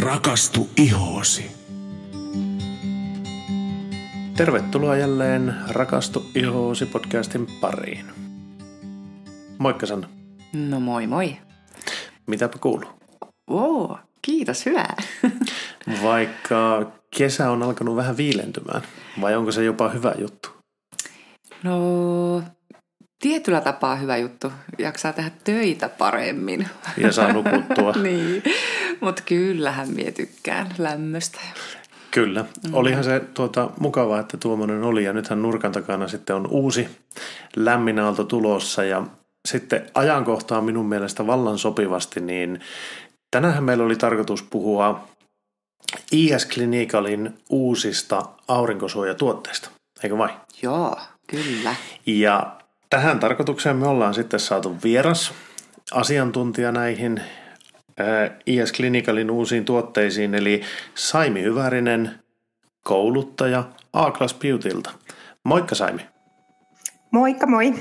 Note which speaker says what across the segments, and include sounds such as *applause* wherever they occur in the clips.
Speaker 1: Rakastu ihoosi.
Speaker 2: Tervetuloa jälleen Rakastu ihoosi podcastin pariin. Moikka Sanna.
Speaker 3: No moi moi.
Speaker 2: Mitäpä kuuluu?
Speaker 3: Oo, kiitos, hyvää. *laughs*
Speaker 2: Vaikka kesä on alkanut vähän viilentymään, vai onko se jopa hyvä juttu?
Speaker 3: No, tietyllä tapaa hyvä juttu. Jaksaa tehdä töitä paremmin.
Speaker 2: Ja saa nukuttua. *laughs*
Speaker 3: niin, mutta kyllähän mie tykkään lämmöstä.
Speaker 2: Kyllä. Olihan se tuota, mukavaa, että tuommoinen oli ja nythän nurkan takana sitten on uusi lämmin aalto tulossa ja sitten ajankohtaa minun mielestä vallan sopivasti, niin tänään meillä oli tarkoitus puhua IS Clinicalin uusista aurinkosuojatuotteista, eikö vai?
Speaker 3: Joo, kyllä.
Speaker 2: Ja tähän tarkoitukseen me ollaan sitten saatu vieras asiantuntija näihin IS Clinicalin uusiin tuotteisiin, eli Saimi Hyvärinen, kouluttaja A-Class Beautyltä. Moikka Saimi.
Speaker 4: Moikka moi.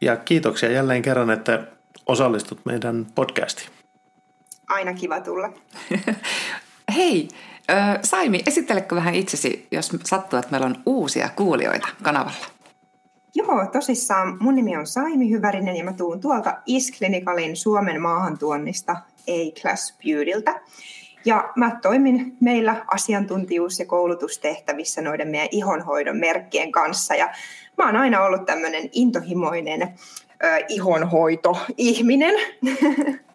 Speaker 2: Ja kiitoksia jälleen kerran, että osallistut meidän podcastiin.
Speaker 4: Aina kiva tulla. *laughs*
Speaker 3: Hei, Saimi, esittelekö vähän itsesi, jos sattuu, että meillä on uusia kuulijoita kanavalla?
Speaker 4: Joo, tosissaan. Mun nimi on Saimi Hyvärinen ja mä tuun tuolta Isklinikalin Suomen maahantuonnista A-Class Beautyltä. Ja mä toimin meillä asiantuntijuus- ja koulutustehtävissä noiden meidän ihonhoidon merkkien kanssa. Ja mä oon aina ollut tämmöinen intohimoinen äh, ihonhoito-ihminen. *laughs*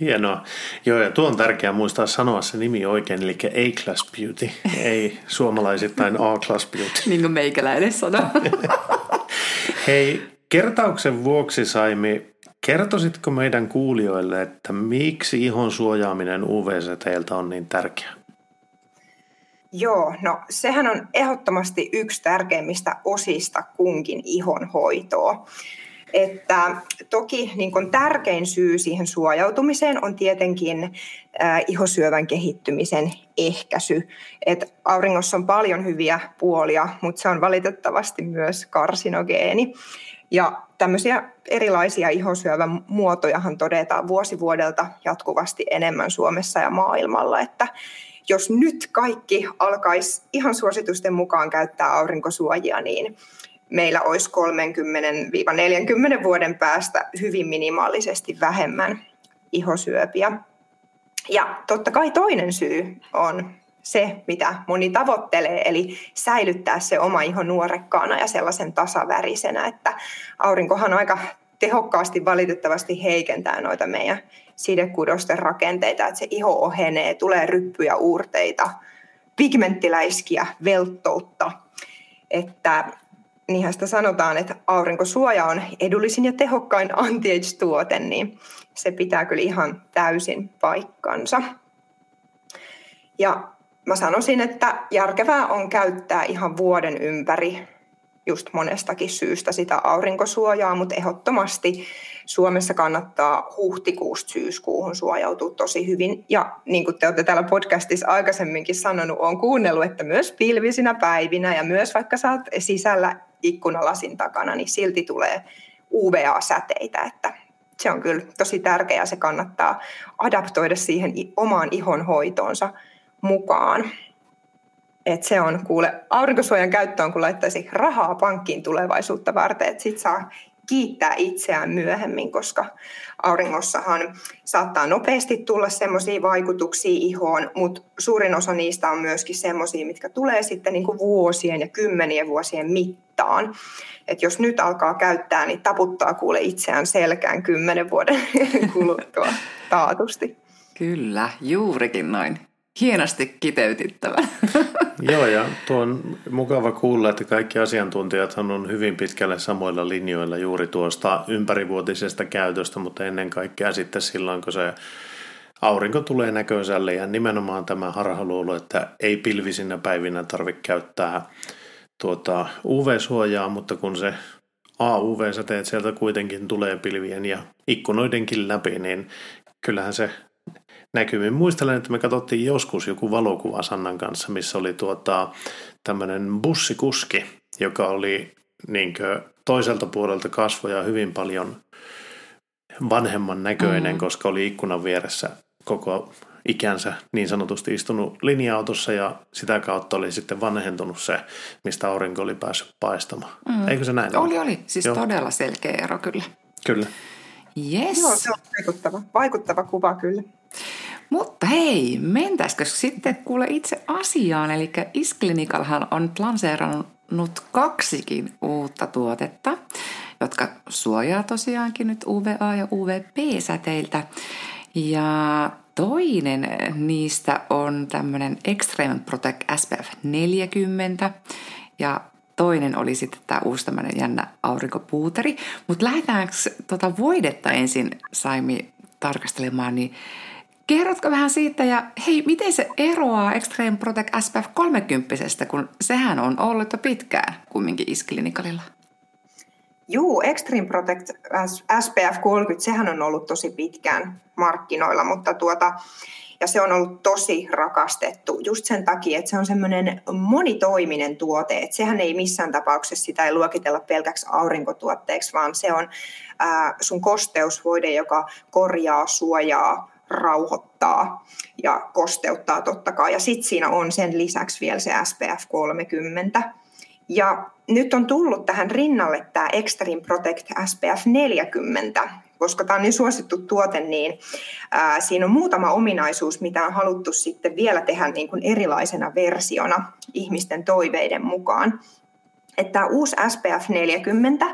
Speaker 2: Hienoa. Joo, ja tuo on tärkeää muistaa sanoa se nimi oikein, eli A-Class Beauty, ei suomalaisittain A-Class Beauty.
Speaker 3: niin kuin meikäläinen sanoo. *laughs*
Speaker 2: Hei, kertauksen vuoksi Saimi, kertoisitko meidän kuulijoille, että miksi ihon suojaaminen UV-säteiltä on niin tärkeää?
Speaker 4: Joo, no sehän on ehdottomasti yksi tärkeimmistä osista kunkin ihonhoitoa. Että toki niin kun tärkein syy siihen suojautumiseen on tietenkin äh, ihosyövän kehittymisen ehkäisy. Et auringossa on paljon hyviä puolia, mutta se on valitettavasti myös karsinogeeni. Ja tämmöisiä erilaisia ihosyövän muotojahan todetaan vuosi vuodelta jatkuvasti enemmän Suomessa ja maailmalla, että jos nyt kaikki alkaisi ihan suositusten mukaan käyttää aurinkosuojia, niin meillä olisi 30-40 vuoden päästä hyvin minimaalisesti vähemmän ihosyöpiä. Ja totta kai toinen syy on se, mitä moni tavoittelee, eli säilyttää se oma iho nuorekkaana ja sellaisen tasavärisenä, että aurinkohan aika tehokkaasti valitettavasti heikentää noita meidän sidekudosten rakenteita, että se iho ohenee, tulee ryppyjä, uurteita, pigmenttiläiskiä, velttoutta. Että niinhän sitä sanotaan, että aurinkosuoja on edullisin ja tehokkain anti-age-tuote, niin se pitää kyllä ihan täysin paikkansa. Ja mä sanoisin, että järkevää on käyttää ihan vuoden ympäri just monestakin syystä sitä aurinkosuojaa, mutta ehdottomasti Suomessa kannattaa huhtikuusta syyskuuhun suojautua tosi hyvin. Ja niin kuin te olette täällä podcastissa aikaisemminkin sanonut, on kuunnellut, että myös pilvisinä päivinä ja myös vaikka saat sisällä ikkunalasin takana, niin silti tulee UVA-säteitä, että se on kyllä tosi tärkeää, se kannattaa adaptoida siihen omaan ihonhoitoonsa mukaan. Et se on, kuule, aurinkosuojan käyttö on, kun laittaisi rahaa pankkiin tulevaisuutta varten, että sit saa kiittää itseään myöhemmin, koska auringossahan saattaa nopeasti tulla semmoisia vaikutuksia ihoon, mutta suurin osa niistä on myöskin semmoisia, mitkä tulee sitten niin kuin vuosien ja kymmenien vuosien mittaan. Et jos nyt alkaa käyttää, niin taputtaa kuule itseään selkään kymmenen vuoden *laughs* kuluttua taatusti.
Speaker 3: Kyllä, juurikin noin hienosti kiteytittävä. *laughs*
Speaker 2: Joo, ja tuo on mukava kuulla, että kaikki asiantuntijat on hyvin pitkälle samoilla linjoilla juuri tuosta ympärivuotisesta käytöstä, mutta ennen kaikkea sitten silloin, kun se aurinko tulee näköiselle ja nimenomaan tämä harhaluulo, että ei pilvisinä päivinä tarvitse käyttää tuota UV-suojaa, mutta kun se AUV-säteet sieltä kuitenkin tulee pilvien ja ikkunoidenkin läpi, niin kyllähän se näkymin. Muistelen, että me katsottiin joskus joku valokuva Sannan kanssa, missä oli tuota, tämmöinen bussikuski, joka oli niinkö, toiselta puolelta kasvoja hyvin paljon vanhemman näköinen, mm. koska oli ikkunan vieressä koko ikänsä niin sanotusti istunut linja-autossa ja sitä kautta oli sitten vanhentunut se, mistä aurinko oli päässyt paistamaan. Mm. Eikö se näin
Speaker 3: Oli, oli. Siis Joo. todella selkeä ero kyllä.
Speaker 2: Kyllä.
Speaker 3: Yes.
Speaker 4: Joo, se on vaikuttava, vaikuttava kuva kyllä.
Speaker 3: Mutta hei, mentäisikö sitten kuule itse asiaan? Eli Isklinikalhan on lanseerannut kaksikin uutta tuotetta, jotka suojaa tosiaankin nyt UVA- ja UVP-säteiltä. Ja toinen niistä on tämmöinen Extreme Protect SPF 40 ja toinen oli sitten tämä uusi tämmöinen jännä aurinkopuuteri. Mutta lähdetäänkö tuota voidetta ensin Saimi tarkastelemaan, niin Kerrotko vähän siitä ja hei, miten se eroaa Extreme Protect SPF 30, kun sehän on ollut jo pitkään kumminkin isklinikalilla?
Speaker 4: Juu, Extreme Protect SPF 30, sehän on ollut tosi pitkään markkinoilla, mutta tuota, ja se on ollut tosi rakastettu just sen takia, että se on semmoinen monitoiminen tuote. Että sehän ei missään tapauksessa sitä ei luokitella pelkäksi aurinkotuotteeksi, vaan se on ää, sun kosteusvoide, joka korjaa, suojaa, rauhoittaa ja kosteuttaa totta kai. Ja sitten siinä on sen lisäksi vielä se SPF 30. Ja nyt on tullut tähän rinnalle tämä Extreme Protect SPF 40, koska tämä on niin suosittu tuote, niin ää, siinä on muutama ominaisuus, mitä on haluttu sitten vielä tehdä niin kuin erilaisena versiona ihmisten toiveiden mukaan. Että tämä uusi SPF 40,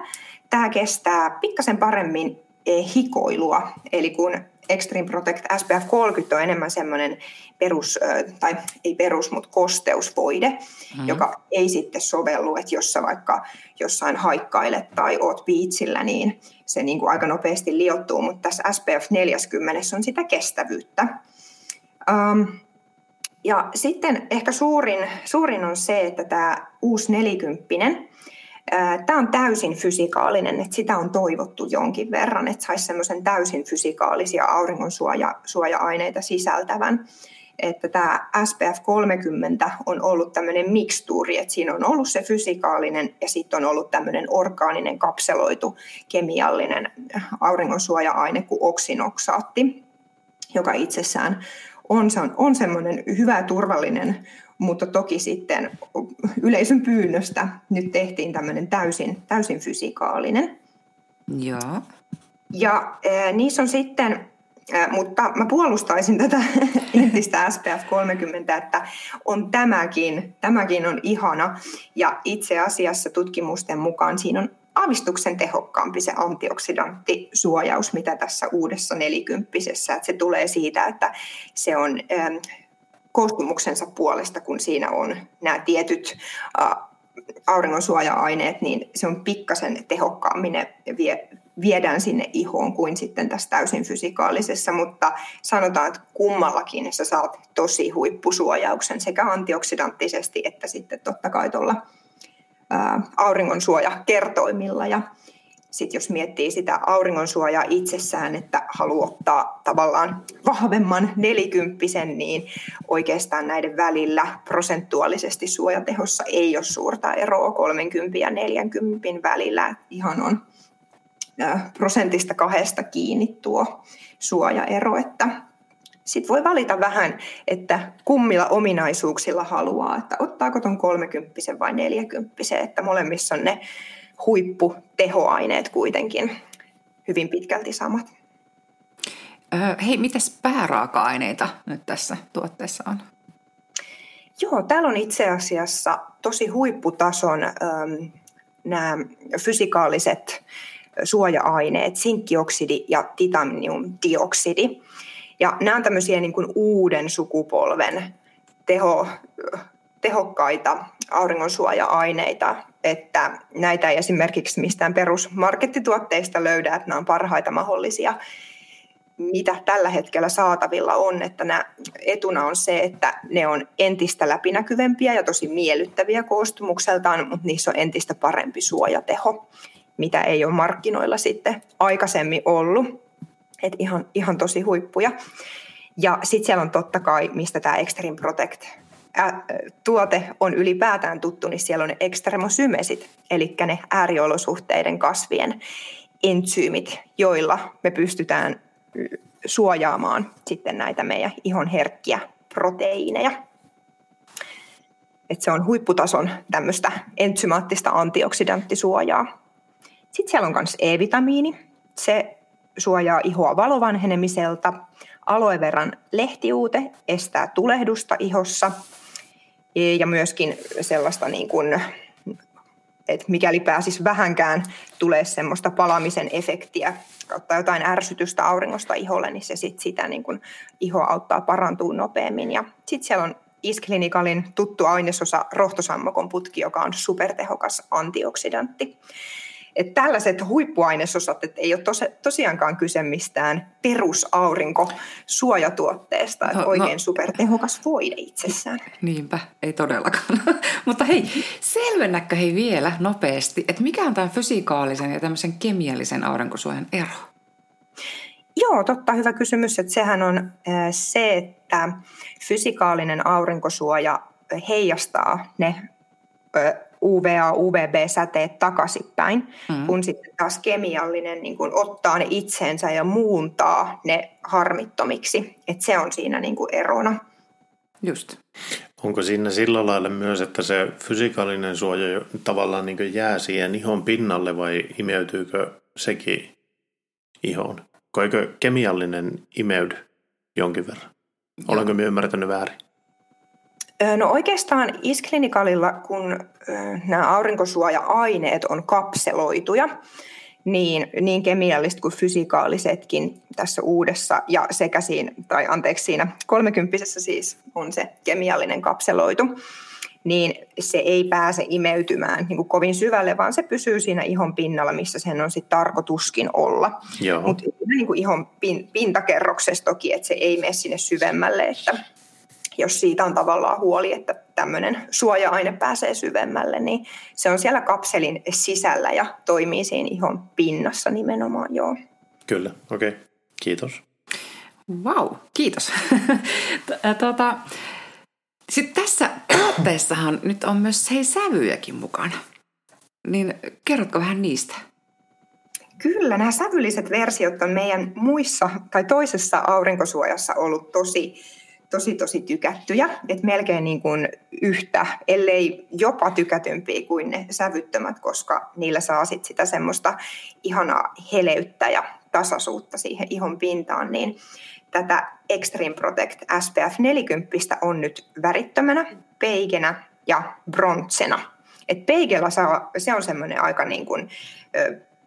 Speaker 4: tämä kestää pikkasen paremmin hikoilua, eli kun Extreme Protect SPF 30 on enemmän semmoinen perus, tai ei perus, mutta kosteusvoide, mm-hmm. joka ei sitten sovellu, että jos sä vaikka jossain haikkailet tai oot biitsillä, niin se niin kuin aika nopeasti liottuu, mutta tässä SPF 40 on sitä kestävyyttä. Um, ja sitten ehkä suurin, suurin on se, että tämä uusi nelikymppinen, Tämä on täysin fysikaalinen, että sitä on toivottu jonkin verran, että saisi semmoisen täysin fysikaalisia auringon suoja-aineita sisältävän. Että tämä SPF 30 on ollut tämmöinen mikstuuri, että siinä on ollut se fysikaalinen ja sitten on ollut tämmöinen orgaaninen kapseloitu kemiallinen auringonsuoja-aine kuin oksinoksaatti, joka itsessään on, on semmoinen hyvä turvallinen mutta toki sitten yleisön pyynnöstä nyt tehtiin tämmöinen täysin, täysin fysikaalinen.
Speaker 3: Joo.
Speaker 4: Ja äh, niissä on sitten, äh, mutta mä puolustaisin tätä *laughs* entistä SPF 30, että on tämäkin, tämäkin on ihana. Ja itse asiassa tutkimusten mukaan siinä on aavistuksen tehokkaampi se antioksidanttisuojaus, mitä tässä uudessa nelikymppisessä. Että se tulee siitä, että se on koostumuksensa puolesta, kun siinä on nämä tietyt auringonsuoja-aineet, niin se on pikkasen tehokkaammin ne vie, viedään sinne ihoon kuin sitten tässä täysin fysikaalisessa, mutta sanotaan, että kummallakin sä saat tosi huippusuojauksen sekä antioksidanttisesti että sitten totta kai tuolla auringonsuojakertoimilla. Ja sitten jos miettii sitä auringonsuojaa itsessään, että haluaa ottaa tavallaan vahvemman nelikymppisen, niin oikeastaan näiden välillä prosentuaalisesti suojatehossa ei ole suurta eroa 30 ja 40 välillä. Ihan on prosentista kahdesta kiinni tuo suojaero, että sitten voi valita vähän, että kummilla ominaisuuksilla haluaa, että ottaako tuon 30 vai 40, että molemmissa on ne huipputehoaineet kuitenkin hyvin pitkälti samat.
Speaker 3: Öö, hei, mitäs pääraaka-aineita nyt tässä tuotteessa on?
Speaker 4: Joo, täällä on itse asiassa tosi huipputason ähm, nämä fysikaaliset suoja-aineet, sinkkioksidi ja titaniumdioksidi. Ja nämä on tämmöisiä niin kuin uuden sukupolven teho, tehokkaita auringonsuoja-aineita, että näitä ei esimerkiksi mistään perusmarkettituotteista löydä, että nämä on parhaita mahdollisia, mitä tällä hetkellä saatavilla on, että nämä etuna on se, että ne on entistä läpinäkyvempiä ja tosi miellyttäviä koostumukseltaan, mutta niissä on entistä parempi suojateho, mitä ei ole markkinoilla sitten aikaisemmin ollut. Et ihan, ihan tosi huippuja. Ja sitten siellä on totta kai, mistä tämä Extreme Protect tuote on ylipäätään tuttu, niin siellä on ne ekstremosymesit, eli ne ääriolosuhteiden kasvien entsyymit, joilla me pystytään suojaamaan sitten näitä meidän ihon herkkiä proteiineja. Et se on huipputason tämmöistä entsymaattista antioksidanttisuojaa. Sitten siellä on myös E-vitamiini. Se suojaa ihoa valovanhenemiselta. Aloe veran lehtiuute estää tulehdusta ihossa ja myöskin sellaista niin kuin, että mikäli pääsisi vähänkään tulee semmoista palamisen efektiä kautta jotain ärsytystä auringosta iholle, niin se sit sitä niin kuin iho auttaa parantuu nopeammin. Ja sitten siellä on Isklinikalin tuttu ainesosa rohtosammokon putki, joka on supertehokas antioksidantti. Et tällaiset huippuainesosat, että ei ole tos, tosiaankaan kyse mistään perusaurinkosuojatuotteesta, että no, oikein no, supertehokas voide itsessään.
Speaker 3: Niinpä, ei todellakaan. *laughs* Mutta hei, selvennäkö hei vielä nopeasti, että mikä on tämän fysikaalisen ja tämmöisen kemiallisen aurinkosuojan ero?
Speaker 4: Joo, totta, hyvä kysymys. Että sehän on se, että fysikaalinen aurinkosuoja heijastaa ne UVA, UVB-säteet takaisinpäin, mm. kun sitten taas kemiallinen niin kun ottaa ne itseensä ja muuntaa ne harmittomiksi. Et se on siinä niin kuin erona.
Speaker 3: Just.
Speaker 2: Onko siinä sillä lailla myös, että se fysikaalinen suoja tavallaan niin jää siihen ihon pinnalle vai imeytyykö sekin ihon? Koiko kemiallinen imeydy jonkin verran? Joo. Olenko minä ymmärtänyt väärin?
Speaker 4: No oikeastaan isklinikalilla, kun nämä aurinkosuoja-aineet on kapseloituja, niin, niin kemialliset kuin fysikaalisetkin tässä uudessa ja sekä siinä, tai anteeksi siinä kolmekymppisessä siis on se kemiallinen kapseloitu, niin se ei pääse imeytymään niin kuin kovin syvälle, vaan se pysyy siinä ihon pinnalla, missä sen on sitten tarkoituskin olla. Mutta niin kuin ihon pintakerroksessa toki, että se ei mene sinne syvemmälle, että jos siitä on tavallaan huoli, että tämmöinen suoja-aine pääsee syvemmälle, niin se on siellä kapselin sisällä ja toimii siinä ihon pinnassa nimenomaan, joo.
Speaker 2: Kyllä, okei. Okay. Kiitos.
Speaker 3: Wow, kiitos. *laughs* tuota, sitten tässä tuotteessahan nyt on myös hei sävyjäkin mukana. Niin kerrotko vähän niistä?
Speaker 4: Kyllä, nämä sävylliset versiot on meidän muissa tai toisessa aurinkosuojassa ollut tosi tosi tosi tykättyjä, että melkein niin kuin yhtä, ellei jopa tykätympiä kuin ne sävyttömät, koska niillä saa sit sitä semmoista ihanaa heleyttä ja tasaisuutta siihen ihon pintaan, niin tätä Extreme Protect SPF 40 on nyt värittömänä, peikenä ja brontsena. Et peikellä saa, se on semmoinen aika niin kuin,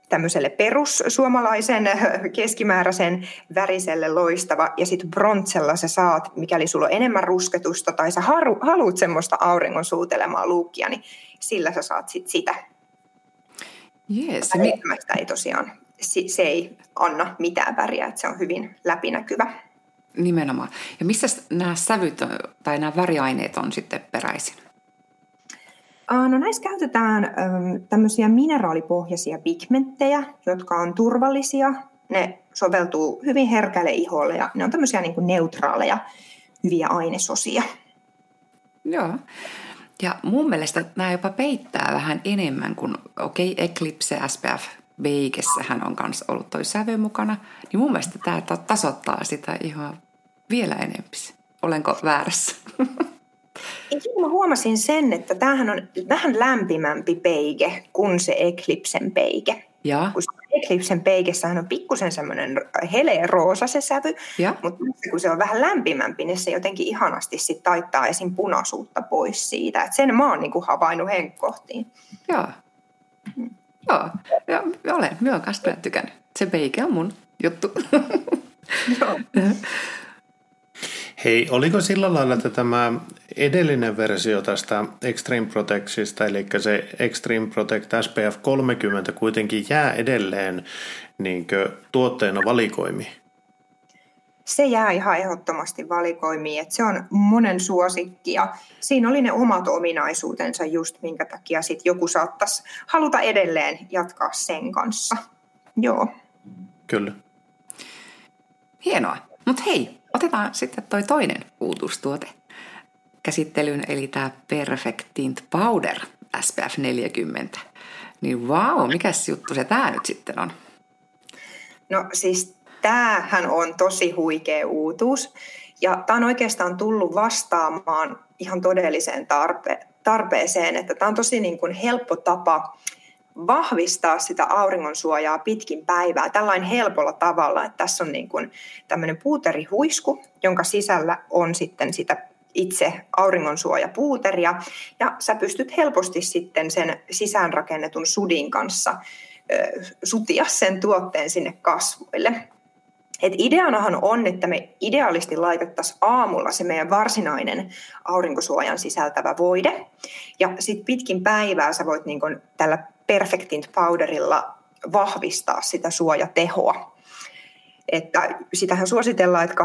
Speaker 4: tämmöiselle perussuomalaisen keskimääräisen väriselle loistava ja sitten brontsella sä saat, mikäli sulla on enemmän rusketusta tai sä haru, haluat semmoista auringon suutelemaa luukkia, niin sillä sä saat sit sitä.
Speaker 3: Yes,
Speaker 4: mi- ei tosiaan, se ei anna mitään väriä, että se on hyvin läpinäkyvä.
Speaker 3: Nimenomaan. Ja missä nämä sävyt tai nämä väriaineet on sitten peräisin?
Speaker 4: No näissä käytetään tämmöisiä mineraalipohjaisia pigmenttejä, jotka on turvallisia. Ne soveltuu hyvin herkälle iholle ja ne on tämmöisiä niin kuin neutraaleja, hyviä ainesosia.
Speaker 3: Joo. Ja mun mielestä nämä jopa peittää vähän enemmän kuin, okei, okay, Eclipse SPF Beikessähän on myös ollut toi sävy mukana, niin mun mielestä tämä tasoittaa sitä ihan vielä enemmän. Olenko väärässä? *laughs*
Speaker 4: Joo, mä huomasin sen, että tämähän on vähän lämpimämpi peike kuin se Eclipsen peike.
Speaker 3: Ja.
Speaker 4: Kun Eclipsen peikessähän on pikkusen semmoinen heleen roosa se sävy, ja. mutta kun se on vähän lämpimämpi, niin se jotenkin ihanasti sit taittaa esim. punaisuutta pois siitä. Et sen mä oon niinku havainnut henkkohtiin.
Speaker 3: Joo. Mm. Joo, ja olen. Mä oon kanssa tykännyt. Se peike on mun juttu.
Speaker 4: Joo. *laughs*
Speaker 2: Hei, oliko sillä lailla, että tämä edellinen versio tästä Extreme Protectista, eli se Extreme Protect SPF 30 kuitenkin jää edelleen niin tuotteena valikoimi?
Speaker 4: Se jää ihan ehdottomasti valikoimiin, että se on monen suosikki ja siinä oli ne omat ominaisuutensa just minkä takia sit joku saattaisi haluta edelleen jatkaa sen kanssa. Joo.
Speaker 2: Kyllä.
Speaker 3: Hienoa. Mutta hei, otetaan sitten toi toinen uutuustuote käsittelyyn, eli tämä Perfect Tint Powder SPF 40. Niin wow, mikä juttu se tämä nyt sitten on?
Speaker 4: No siis tämähän on tosi huikea uutuus. Ja tämä on oikeastaan tullut vastaamaan ihan todelliseen tarpe- tarpeeseen, että tämä on tosi niin kuin helppo tapa vahvistaa sitä auringon suojaa pitkin päivää tällainen helpolla tavalla, että tässä on niin kuin tämmöinen puuterihuisku, jonka sisällä on sitten sitä itse auringonsuojapuuteria ja sä pystyt helposti sitten sen sisäänrakennetun sudin kanssa sutia sen tuotteen sinne kasvoille. Et ideanahan on, että me ideaalisti laitettaisiin aamulla se meidän varsinainen aurinkosuojan sisältävä voide. Ja sitten pitkin päivää sä voit niin kun tällä Perfectint powderilla vahvistaa sitä suojatehoa. Että sitähän suositellaan, että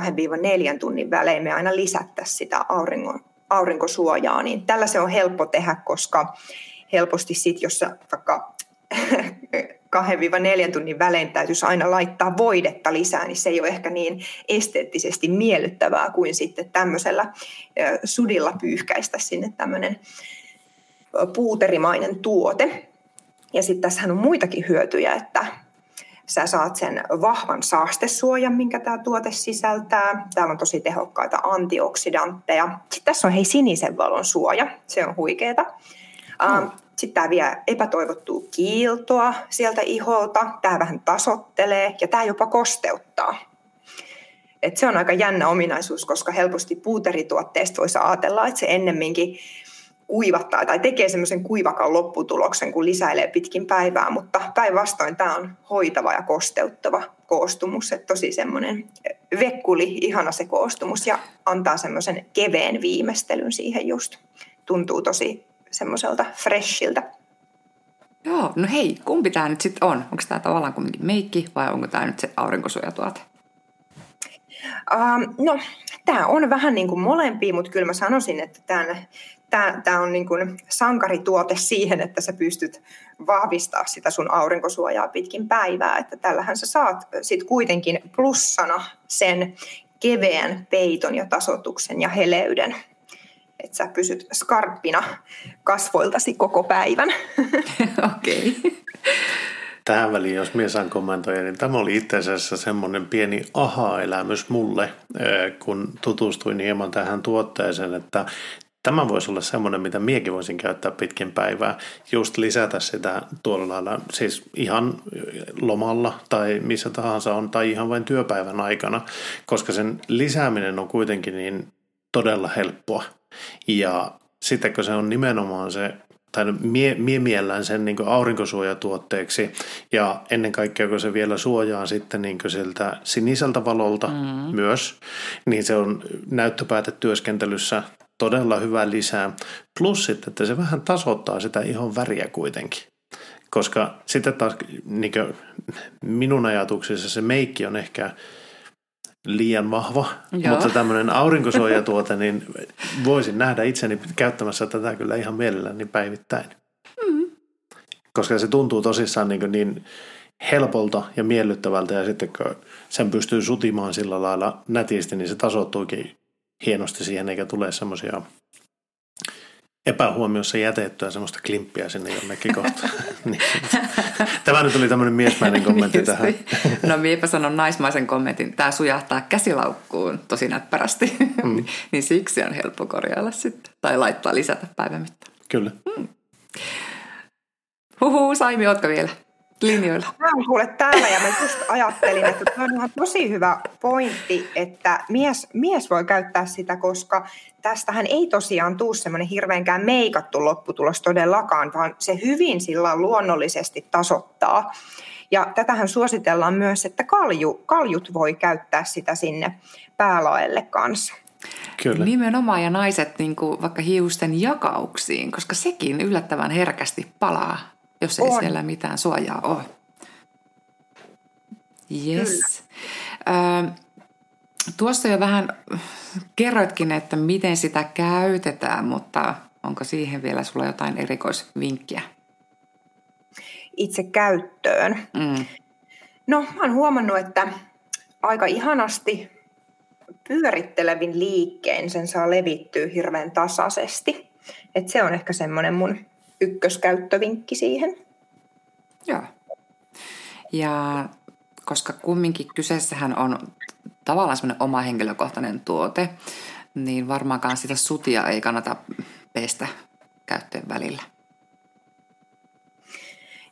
Speaker 4: 2-4 tunnin välein me aina lisättäisiin sitä aurinko, aurinkosuojaa, niin tällä se on helppo tehdä, koska helposti sitten, jos vaikka *laughs* 2-4 tunnin välein täytyisi aina laittaa voidetta lisää, niin se ei ole ehkä niin esteettisesti miellyttävää kuin sitten tämmöisellä sudilla pyyhkäistä sinne tämmöinen puuterimainen tuote. Ja sitten tässähän on muitakin hyötyjä, että sä saat sen vahvan saastesuojan, minkä tämä tuote sisältää. Täällä on tosi tehokkaita antioksidantteja. Sitten tässä on hei sinisen valon suoja, se on huikeeta. Mm. Sitten tämä vie epätoivottua kiiltoa sieltä iholta, tämä vähän tasottelee ja tämä jopa kosteuttaa. Et se on aika jännä ominaisuus, koska helposti puuterituotteesta voisi ajatella, että se ennemminkin kuivattaa tai tekee semmoisen kuivakan lopputuloksen, kun lisäilee pitkin päivää, mutta päinvastoin tämä on hoitava ja kosteuttava koostumus, että tosi semmoinen vekkuli, ihana se koostumus ja antaa semmoisen keveen viimeistelyn siihen just. Tuntuu tosi semmoiselta freshiltä.
Speaker 3: Joo, no hei, kumpi tämä nyt sitten on? Onko tämä tavallaan kuitenkin meikki vai onko tämä nyt se aurinkosuojatuote?
Speaker 4: Uh, no, tämä on vähän niin kuin molempia, mutta kyllä mä sanoisin, että tämän, tämä, tämä on niin kuin sankarituote siihen, että sä pystyt vahvistaa sitä sun aurinkosuojaa pitkin päivää. Että tällähän sä saat sitten kuitenkin plussana sen keveän peiton ja tasotuksen ja heleyden että sä pysyt skarppina kasvoiltasi koko päivän. *laughs*
Speaker 3: Okei. Okay.
Speaker 2: Tähän väliin, jos minä saan kommentoida, niin tämä oli itse asiassa semmoinen pieni aha-elämys mulle, kun tutustuin hieman tähän tuotteeseen, että Tämä voisi olla semmoinen, mitä miekin voisin käyttää pitkin päivää, just lisätä sitä tuolla lailla, siis ihan lomalla tai missä tahansa on, tai ihan vain työpäivän aikana, koska sen lisääminen on kuitenkin niin todella helppoa. Ja sitten kun se on nimenomaan se, tai mie, mie miellään sen niin aurinkosuojatuotteeksi ja ennen kaikkea kun se vielä suojaa sitten niin siltä siniseltä valolta mm. myös, niin se on näyttöpäätetyöskentelyssä todella hyvä lisää. Plus sitten, että se vähän tasoittaa sitä ihon väriä kuitenkin. Koska sitten taas niin minun ajatuksissa se meikki on ehkä liian vahva, Joo. mutta tämmöinen *laughs* aurinkosuojatuote, niin voisin nähdä itseni käyttämässä tätä kyllä ihan mielelläni päivittäin. Mm. Koska se tuntuu tosissaan niin, niin helpolta ja miellyttävältä ja sitten kun sen pystyy sutimaan sillä lailla nätisti, niin se tasoittuukin hienosti siihen eikä tule semmoisia epähuomiossa jätettyä semmoista klimppiä sinne jonnekin kohtaan. *laughs* *laughs* niin. Tämä nyt oli tämmöinen miesmäinen kommentti niin tähän.
Speaker 3: no miepä sanon naismaisen kommentin. Tämä sujahtaa käsilaukkuun tosi näppärästi. Mm. *laughs* niin siksi on helppo korjailla sitten. Tai laittaa lisätä päivän mittaan.
Speaker 2: Kyllä. Mm.
Speaker 3: Huhu, Saimi, ootko vielä? Linjoilla.
Speaker 4: Mä oon kuule täällä ja mä just ajattelin, että tämä on ihan tosi hyvä pointti, että mies, mies voi käyttää sitä, koska tästähän ei tosiaan tuu semmoinen hirveänkään meikattu lopputulos todellakaan, vaan se hyvin sillä luonnollisesti tasoittaa. Ja tätähän suositellaan myös, että kalju, kaljut voi käyttää sitä sinne päälaelle kanssa.
Speaker 3: Kyllä. Nimenomaan ja naiset niin kuin vaikka hiusten jakauksiin, koska sekin yllättävän herkästi palaa jos ei on. siellä mitään suojaa ole. Yes. Ö, tuossa jo vähän kerroitkin, että miten sitä käytetään, mutta onko siihen vielä sulla jotain erikoisvinkkiä?
Speaker 4: Itse käyttöön. Mm. No, mä oon huomannut, että aika ihanasti pyörittelevin liikkein sen saa levittyä hirveän tasaisesti. Et se on ehkä semmoinen mun ykköskäyttövinkki siihen.
Speaker 3: Joo. Ja koska kumminkin kyseessähän on tavallaan semmoinen oma henkilökohtainen tuote, niin varmaankaan sitä sutia ei kannata pestä käyttöön välillä.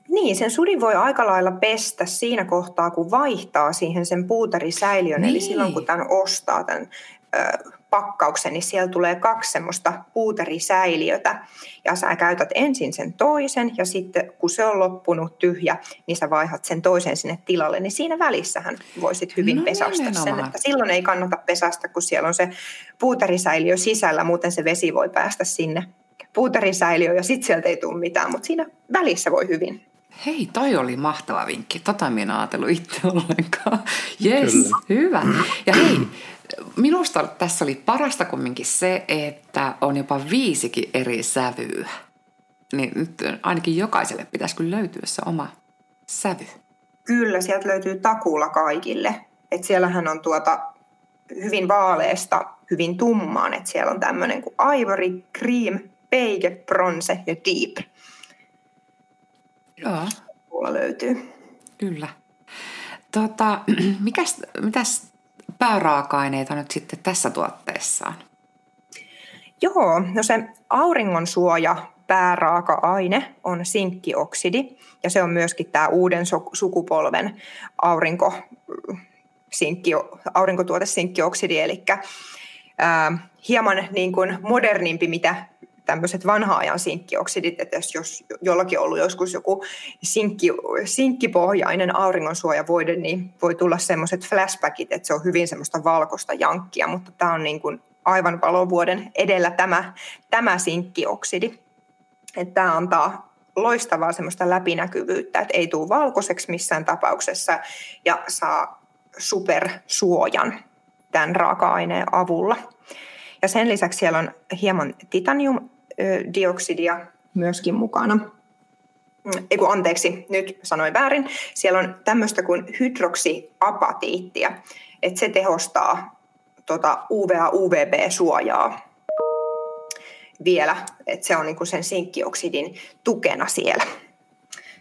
Speaker 4: Niin, sen sudin voi aika lailla pestä siinä kohtaa, kun vaihtaa siihen sen puuterisäiliön. Niin. Eli silloin, kun tämän ostaa tämän ö, pakkauksen, niin siellä tulee kaksi semmoista puuterisäiliötä. Ja sä käytät ensin sen toisen ja sitten kun se on loppunut tyhjä, niin sä vaihat sen toisen sinne tilalle. Niin siinä välissähän voisit hyvin no, pesästä sen, että silloin ei kannata pesästä, kun siellä on se puuterisäiliö sisällä, muuten se vesi voi päästä sinne puuterisäiliöön ja sitten sieltä ei tule mitään, mutta siinä välissä voi hyvin.
Speaker 3: Hei, toi oli mahtava vinkki. Tota minä ajatellut itse ollenkaan. Jes, hyvä. Ja hei, minusta tässä oli parasta kumminkin se, että on jopa viisikin eri sävyä. Niin nyt ainakin jokaiselle pitäisi kyllä löytyä se oma sävy.
Speaker 4: Kyllä, sieltä löytyy takuulla kaikille. Et siellähän on tuota hyvin vaaleesta hyvin tummaan. Et siellä on tämmöinen kuin ivory, cream, beige, bronze ja deep.
Speaker 3: Joo.
Speaker 4: Mulla löytyy.
Speaker 3: Kyllä. Tota, *clears throat* mikäs, mitäs pääraaka-aineita nyt sitten tässä tuotteessaan?
Speaker 4: Joo, no se auringon suoja pääraaka-aine on sinkkioksidi ja se on myöskin tämä uuden sukupolven aurinko, sinkki, aurinkotuote sinkkioksidi, eli ää, hieman niin kuin modernimpi, mitä tämmöiset vanha-ajan sinkkioksidit, että jos, jos jollakin on ollut joskus joku sinkki, sinkkipohjainen auringonsuojavoide, niin voi tulla semmoiset flashbackit, että se on hyvin semmoista valkoista jankkia, mutta tämä on niin kuin aivan valovuoden edellä tämä, tämä sinkkioksidi. Että tämä antaa loistavaa semmoista läpinäkyvyyttä, että ei tule valkoiseksi missään tapauksessa ja saa supersuojan tämän raaka-aineen avulla. Ja sen lisäksi siellä on hieman titanium dioksidia myöskin mukana. Eiku, anteeksi, nyt sanoin väärin. Siellä on tämmöistä kuin hydroksiapatiittia, että se tehostaa tota UVA-UVB-suojaa vielä, että se on niinku sen sinkkioksidin tukena siellä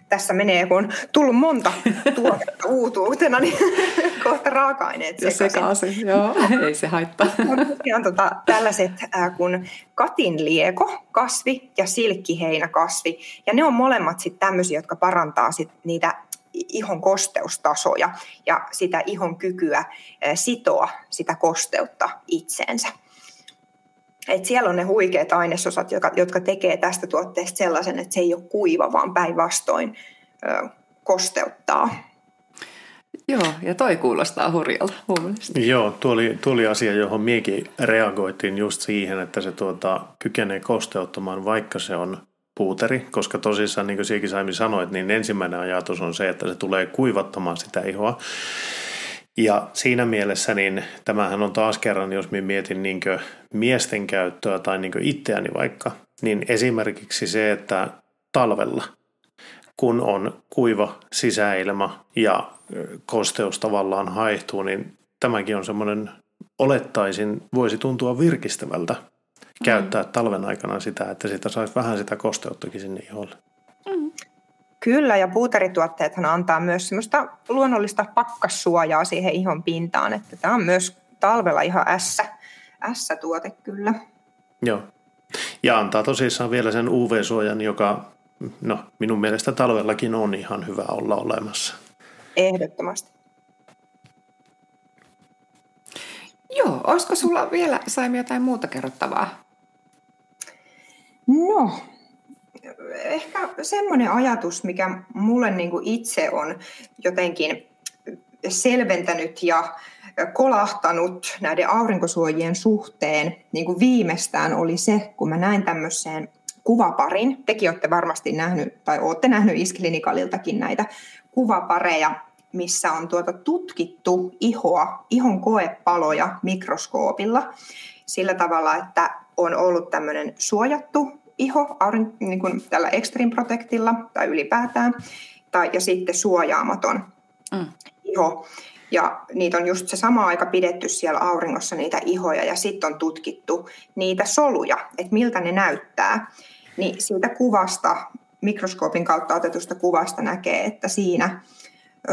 Speaker 4: tässä menee, kun on tullut monta *laughs* tuotetta uutuutena, niin *laughs* kohta raaka-aineet
Speaker 3: sekaisin. sekaisin. Joo, *laughs* ei se haittaa.
Speaker 4: on tota, tällaiset äh, kuin katinlieko kasvi ja silkkiheinäkasvi. Ja ne on molemmat sitten tämmöisiä, jotka parantaa sit niitä ihon kosteustasoja ja sitä ihon kykyä äh, sitoa sitä kosteutta itseensä. Et siellä on ne huikeat ainesosat, jotka, jotka tekee tästä tuotteesta sellaisen, että se ei ole kuiva, vaan päinvastoin ö, kosteuttaa.
Speaker 3: Joo, ja toi kuulostaa hurjalta mun
Speaker 2: Joo, tuo oli, tuo oli asia, johon miekin reagoitiin just siihen, että se tuota, kykenee kosteuttamaan, vaikka se on puuteri, koska tosissaan, niin kuin Siekin Saimi sanoit, niin ensimmäinen ajatus on se, että se tulee kuivattamaan sitä ihoa. Ja siinä mielessä niin tämähän on taas kerran, jos minä mietin niin miesten käyttöä tai niin itseäni vaikka, niin esimerkiksi se, että talvella, kun on kuiva sisäilma ja kosteus tavallaan haihtuu, niin tämäkin on semmoinen, olettaisin, voisi tuntua virkistävältä käyttää mm. talven aikana sitä, että sitä saisi vähän sitä kosteuttakin sinne iholle.
Speaker 4: Kyllä, ja puuterituotteethan antaa myös semmoista luonnollista pakkassuojaa siihen ihon pintaan, että tämä on myös talvella ihan ässä, ässä-tuote kyllä.
Speaker 2: Joo, ja antaa tosissaan vielä sen UV-suojan, joka no, minun mielestä talvellakin on ihan hyvä olla olemassa.
Speaker 4: Ehdottomasti.
Speaker 3: Joo, olisiko sulla vielä Saimi jotain muuta kerrottavaa?
Speaker 4: No, ehkä semmoinen ajatus, mikä mulle niin kuin itse on jotenkin selventänyt ja kolahtanut näiden aurinkosuojien suhteen niin kuin viimeistään oli se, kun mä näin tämmöiseen kuvaparin. Tekin olette varmasti nähnyt, tai olette nähnyt Isklinikaliltakin näitä kuvapareja, missä on tuota tutkittu ihoa, ihon koepaloja mikroskoopilla sillä tavalla, että on ollut tämmöinen suojattu iho aurin, niin kuin tällä Extreme Protectilla tai ylipäätään, tai, ja sitten suojaamaton mm. iho. Ja niitä on just se sama aika pidetty siellä auringossa niitä ihoja ja sitten on tutkittu niitä soluja, että miltä ne näyttää. Niin siitä kuvasta, mikroskoopin kautta otetusta kuvasta näkee, että siinä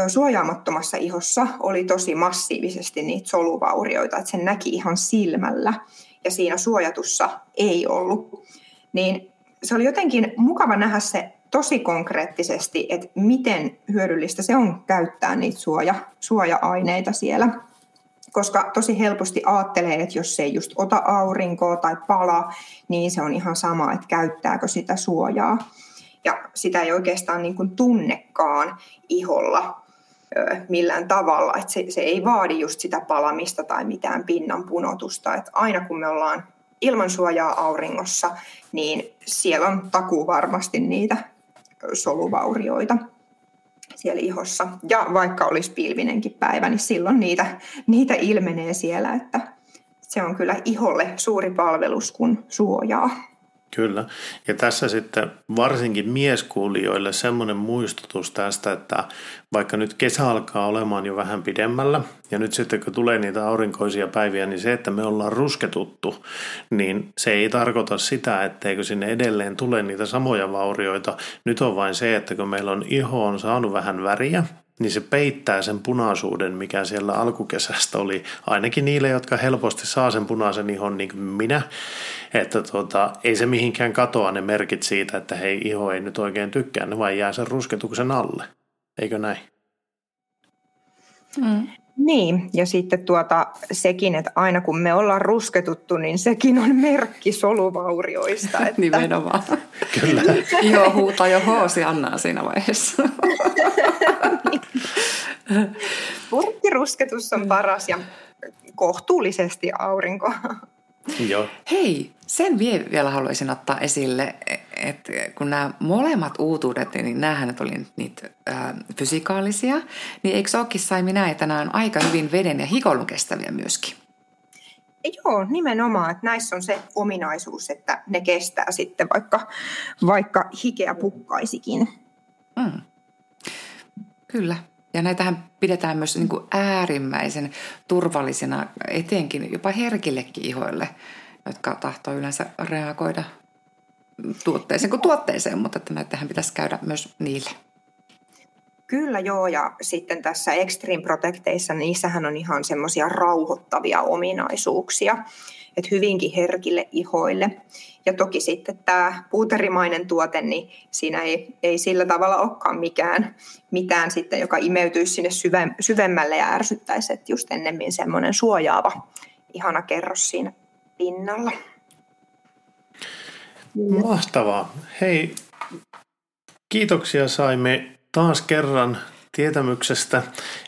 Speaker 4: suojaamattomassa ihossa oli tosi massiivisesti niitä soluvaurioita, että sen näki ihan silmällä ja siinä suojatussa ei ollut. Niin se oli jotenkin mukava nähdä se tosi konkreettisesti, että miten hyödyllistä se on käyttää niitä suoja, suoja-aineita siellä. Koska tosi helposti ajattelee, että jos se ei just ota aurinkoa tai pala, niin se on ihan sama, että käyttääkö sitä suojaa. Ja sitä ei oikeastaan niin kuin tunnekaan iholla millään tavalla. Että se, se ei vaadi just sitä palamista tai mitään pinnan punotusta. Että aina kun me ollaan ilman suojaa auringossa, niin siellä on takuu varmasti niitä soluvaurioita siellä ihossa. Ja vaikka olisi pilvinenkin päivä, niin silloin niitä, niitä ilmenee siellä, että se on kyllä iholle suuri palvelus, kun suojaa.
Speaker 2: Kyllä. Ja tässä sitten varsinkin mieskuulijoille semmoinen muistutus tästä, että vaikka nyt kesä alkaa olemaan jo vähän pidemmällä, ja nyt sitten kun tulee niitä aurinkoisia päiviä, niin se, että me ollaan rusketuttu, niin se ei tarkoita sitä, etteikö sinne edelleen tule niitä samoja vaurioita. Nyt on vain se, että kun meillä on iho on saanut vähän väriä, niin se peittää sen punaisuuden, mikä siellä alkukesästä oli, ainakin niille, jotka helposti saa sen punaisen ihon niin kuin minä, että tota, ei se mihinkään katoa ne merkit siitä, että hei, iho ei nyt oikein tykkää, ne vain jää sen rusketuksen alle, eikö näin?
Speaker 4: Mm. Niin, ja sitten tuota, sekin, että aina kun me ollaan rusketuttu, niin sekin on merkki soluvaurioista. Että... *laughs*
Speaker 3: Nimenomaan.
Speaker 2: Kyllä.
Speaker 3: Joo, huutaa jo hoosi Annaa siinä vaiheessa. *laughs*
Speaker 4: Purkkirusketus on paras ja kohtuullisesti aurinko.
Speaker 2: Joo.
Speaker 3: Hei, sen vielä haluaisin ottaa esille, että kun nämä molemmat uutuudet, niin näähän oli niitä ää, fysikaalisia, niin eikö se olekin sai minä, että nämä on aika hyvin veden ja hikoilun kestäviä myöskin?
Speaker 4: Joo, nimenomaan, että näissä on se ominaisuus, että ne kestää sitten vaikka, vaikka hikeä pukkaisikin. Mm.
Speaker 3: Kyllä, ja näitähän pidetään myös niin kuin äärimmäisen turvallisina, etenkin jopa herkillekin ihoille, jotka tahtoo yleensä reagoida tuotteeseen kuin tuotteeseen, mutta että näitähän pitäisi käydä myös niille.
Speaker 4: Kyllä joo, ja sitten tässä Extreme Protecteissa, niissähän on ihan semmoisia rauhoittavia ominaisuuksia, että hyvinkin herkille ihoille. Ja toki sitten tämä puuterimainen tuote, niin siinä ei, ei sillä tavalla olekaan mikään, mitään sitten, joka imeytyisi sinne syve, syvemmälle ja ärsyttäisi, että just ennemmin semmoinen suojaava, ihana kerros siinä pinnalla.
Speaker 2: Mahtavaa. Hei, kiitoksia saimme taas kerran tietämyksestä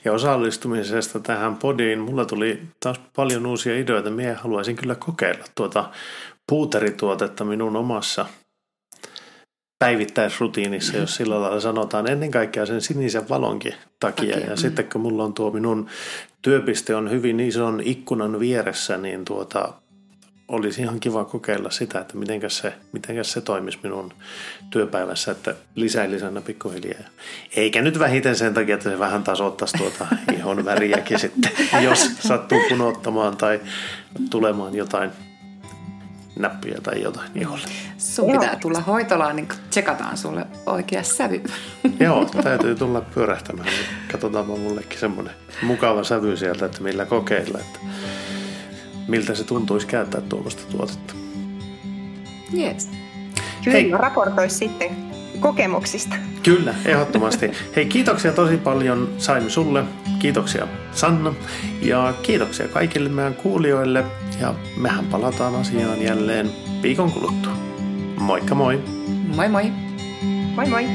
Speaker 2: ja osallistumisesta tähän podiin. Mulla tuli taas paljon uusia ideoita. Mie haluaisin kyllä kokeilla tuota puuterituotetta minun omassa päivittäisrutiinissa, jos sillä lailla sanotaan, ennen kaikkea sen sinisen valonkin takia. takia. Ja mm. sitten kun mulla on tuo minun työpiste on hyvin ison ikkunan vieressä, niin tuota, olisi ihan kiva kokeilla sitä, että mitenkäs se, mitenkäs se toimisi minun työpäivässä, että lisäilisänä pikkuhiljaa. Eikä nyt vähiten sen takia, että se vähän tasoittaisi tuota *laughs* ihon väriäkin sitten, jos sattuu punottamaan tai tulemaan jotain näppiä tai jotain iholle.
Speaker 3: Sun pitää tulla hoitolaan, niin tsekataan sulle oikea sävy. *laughs*
Speaker 2: Joo, täytyy tulla pyörähtämään. Katsotaanpa mullekin semmoinen mukava sävy sieltä, että millä kokeilla. Että miltä se tuntuisi käyttää tuommoista tuotetta.
Speaker 4: Yes. Kyllä, Hei. raportoisi sitten kokemuksista.
Speaker 2: Kyllä, ehdottomasti. *laughs* Hei, kiitoksia tosi paljon Saimi sulle, kiitoksia Sanna ja kiitoksia kaikille meidän kuulijoille ja mehän palataan asiaan jälleen viikon kuluttua. Moikka moi!
Speaker 3: Moi moi!
Speaker 4: Moi moi!